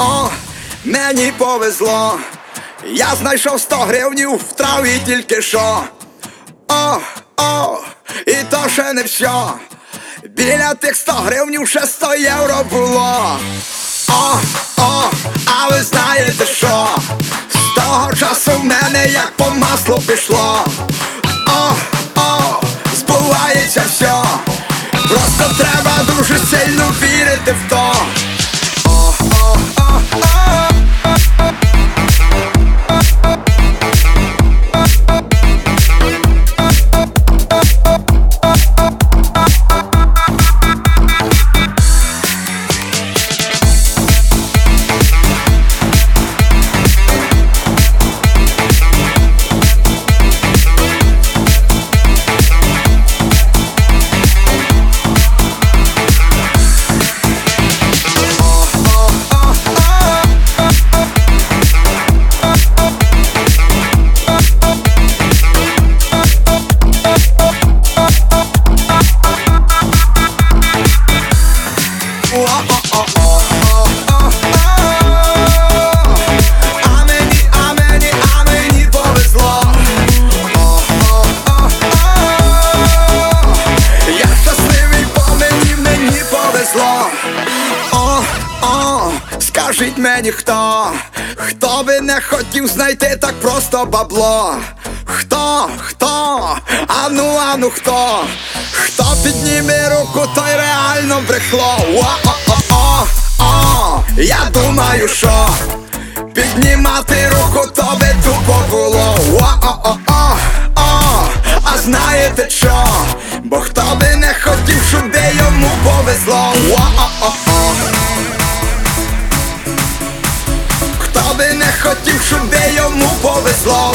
О, мені повезло. Я знайшов 100 гривнів в траві тільки що. О, о, і то ще не все. Біля тих 100 гривнів ще 100 євро було. О, о, а ви знаєте що? З того часу в мене як по маслу пішло. Скажіть мені хто, хто би не хотів знайти так просто бабло. Хто, хто, ану, ану хто, хто підніме руку, той реально брехло. О-о-о-о, о, я думаю, що піднімати руку, то би тупо було. О-о-о-о, о, а знаєте що? Бо хто би не хотів, щоб йому повезло. О-о-о-о. Хотів, щоб де йому повезло.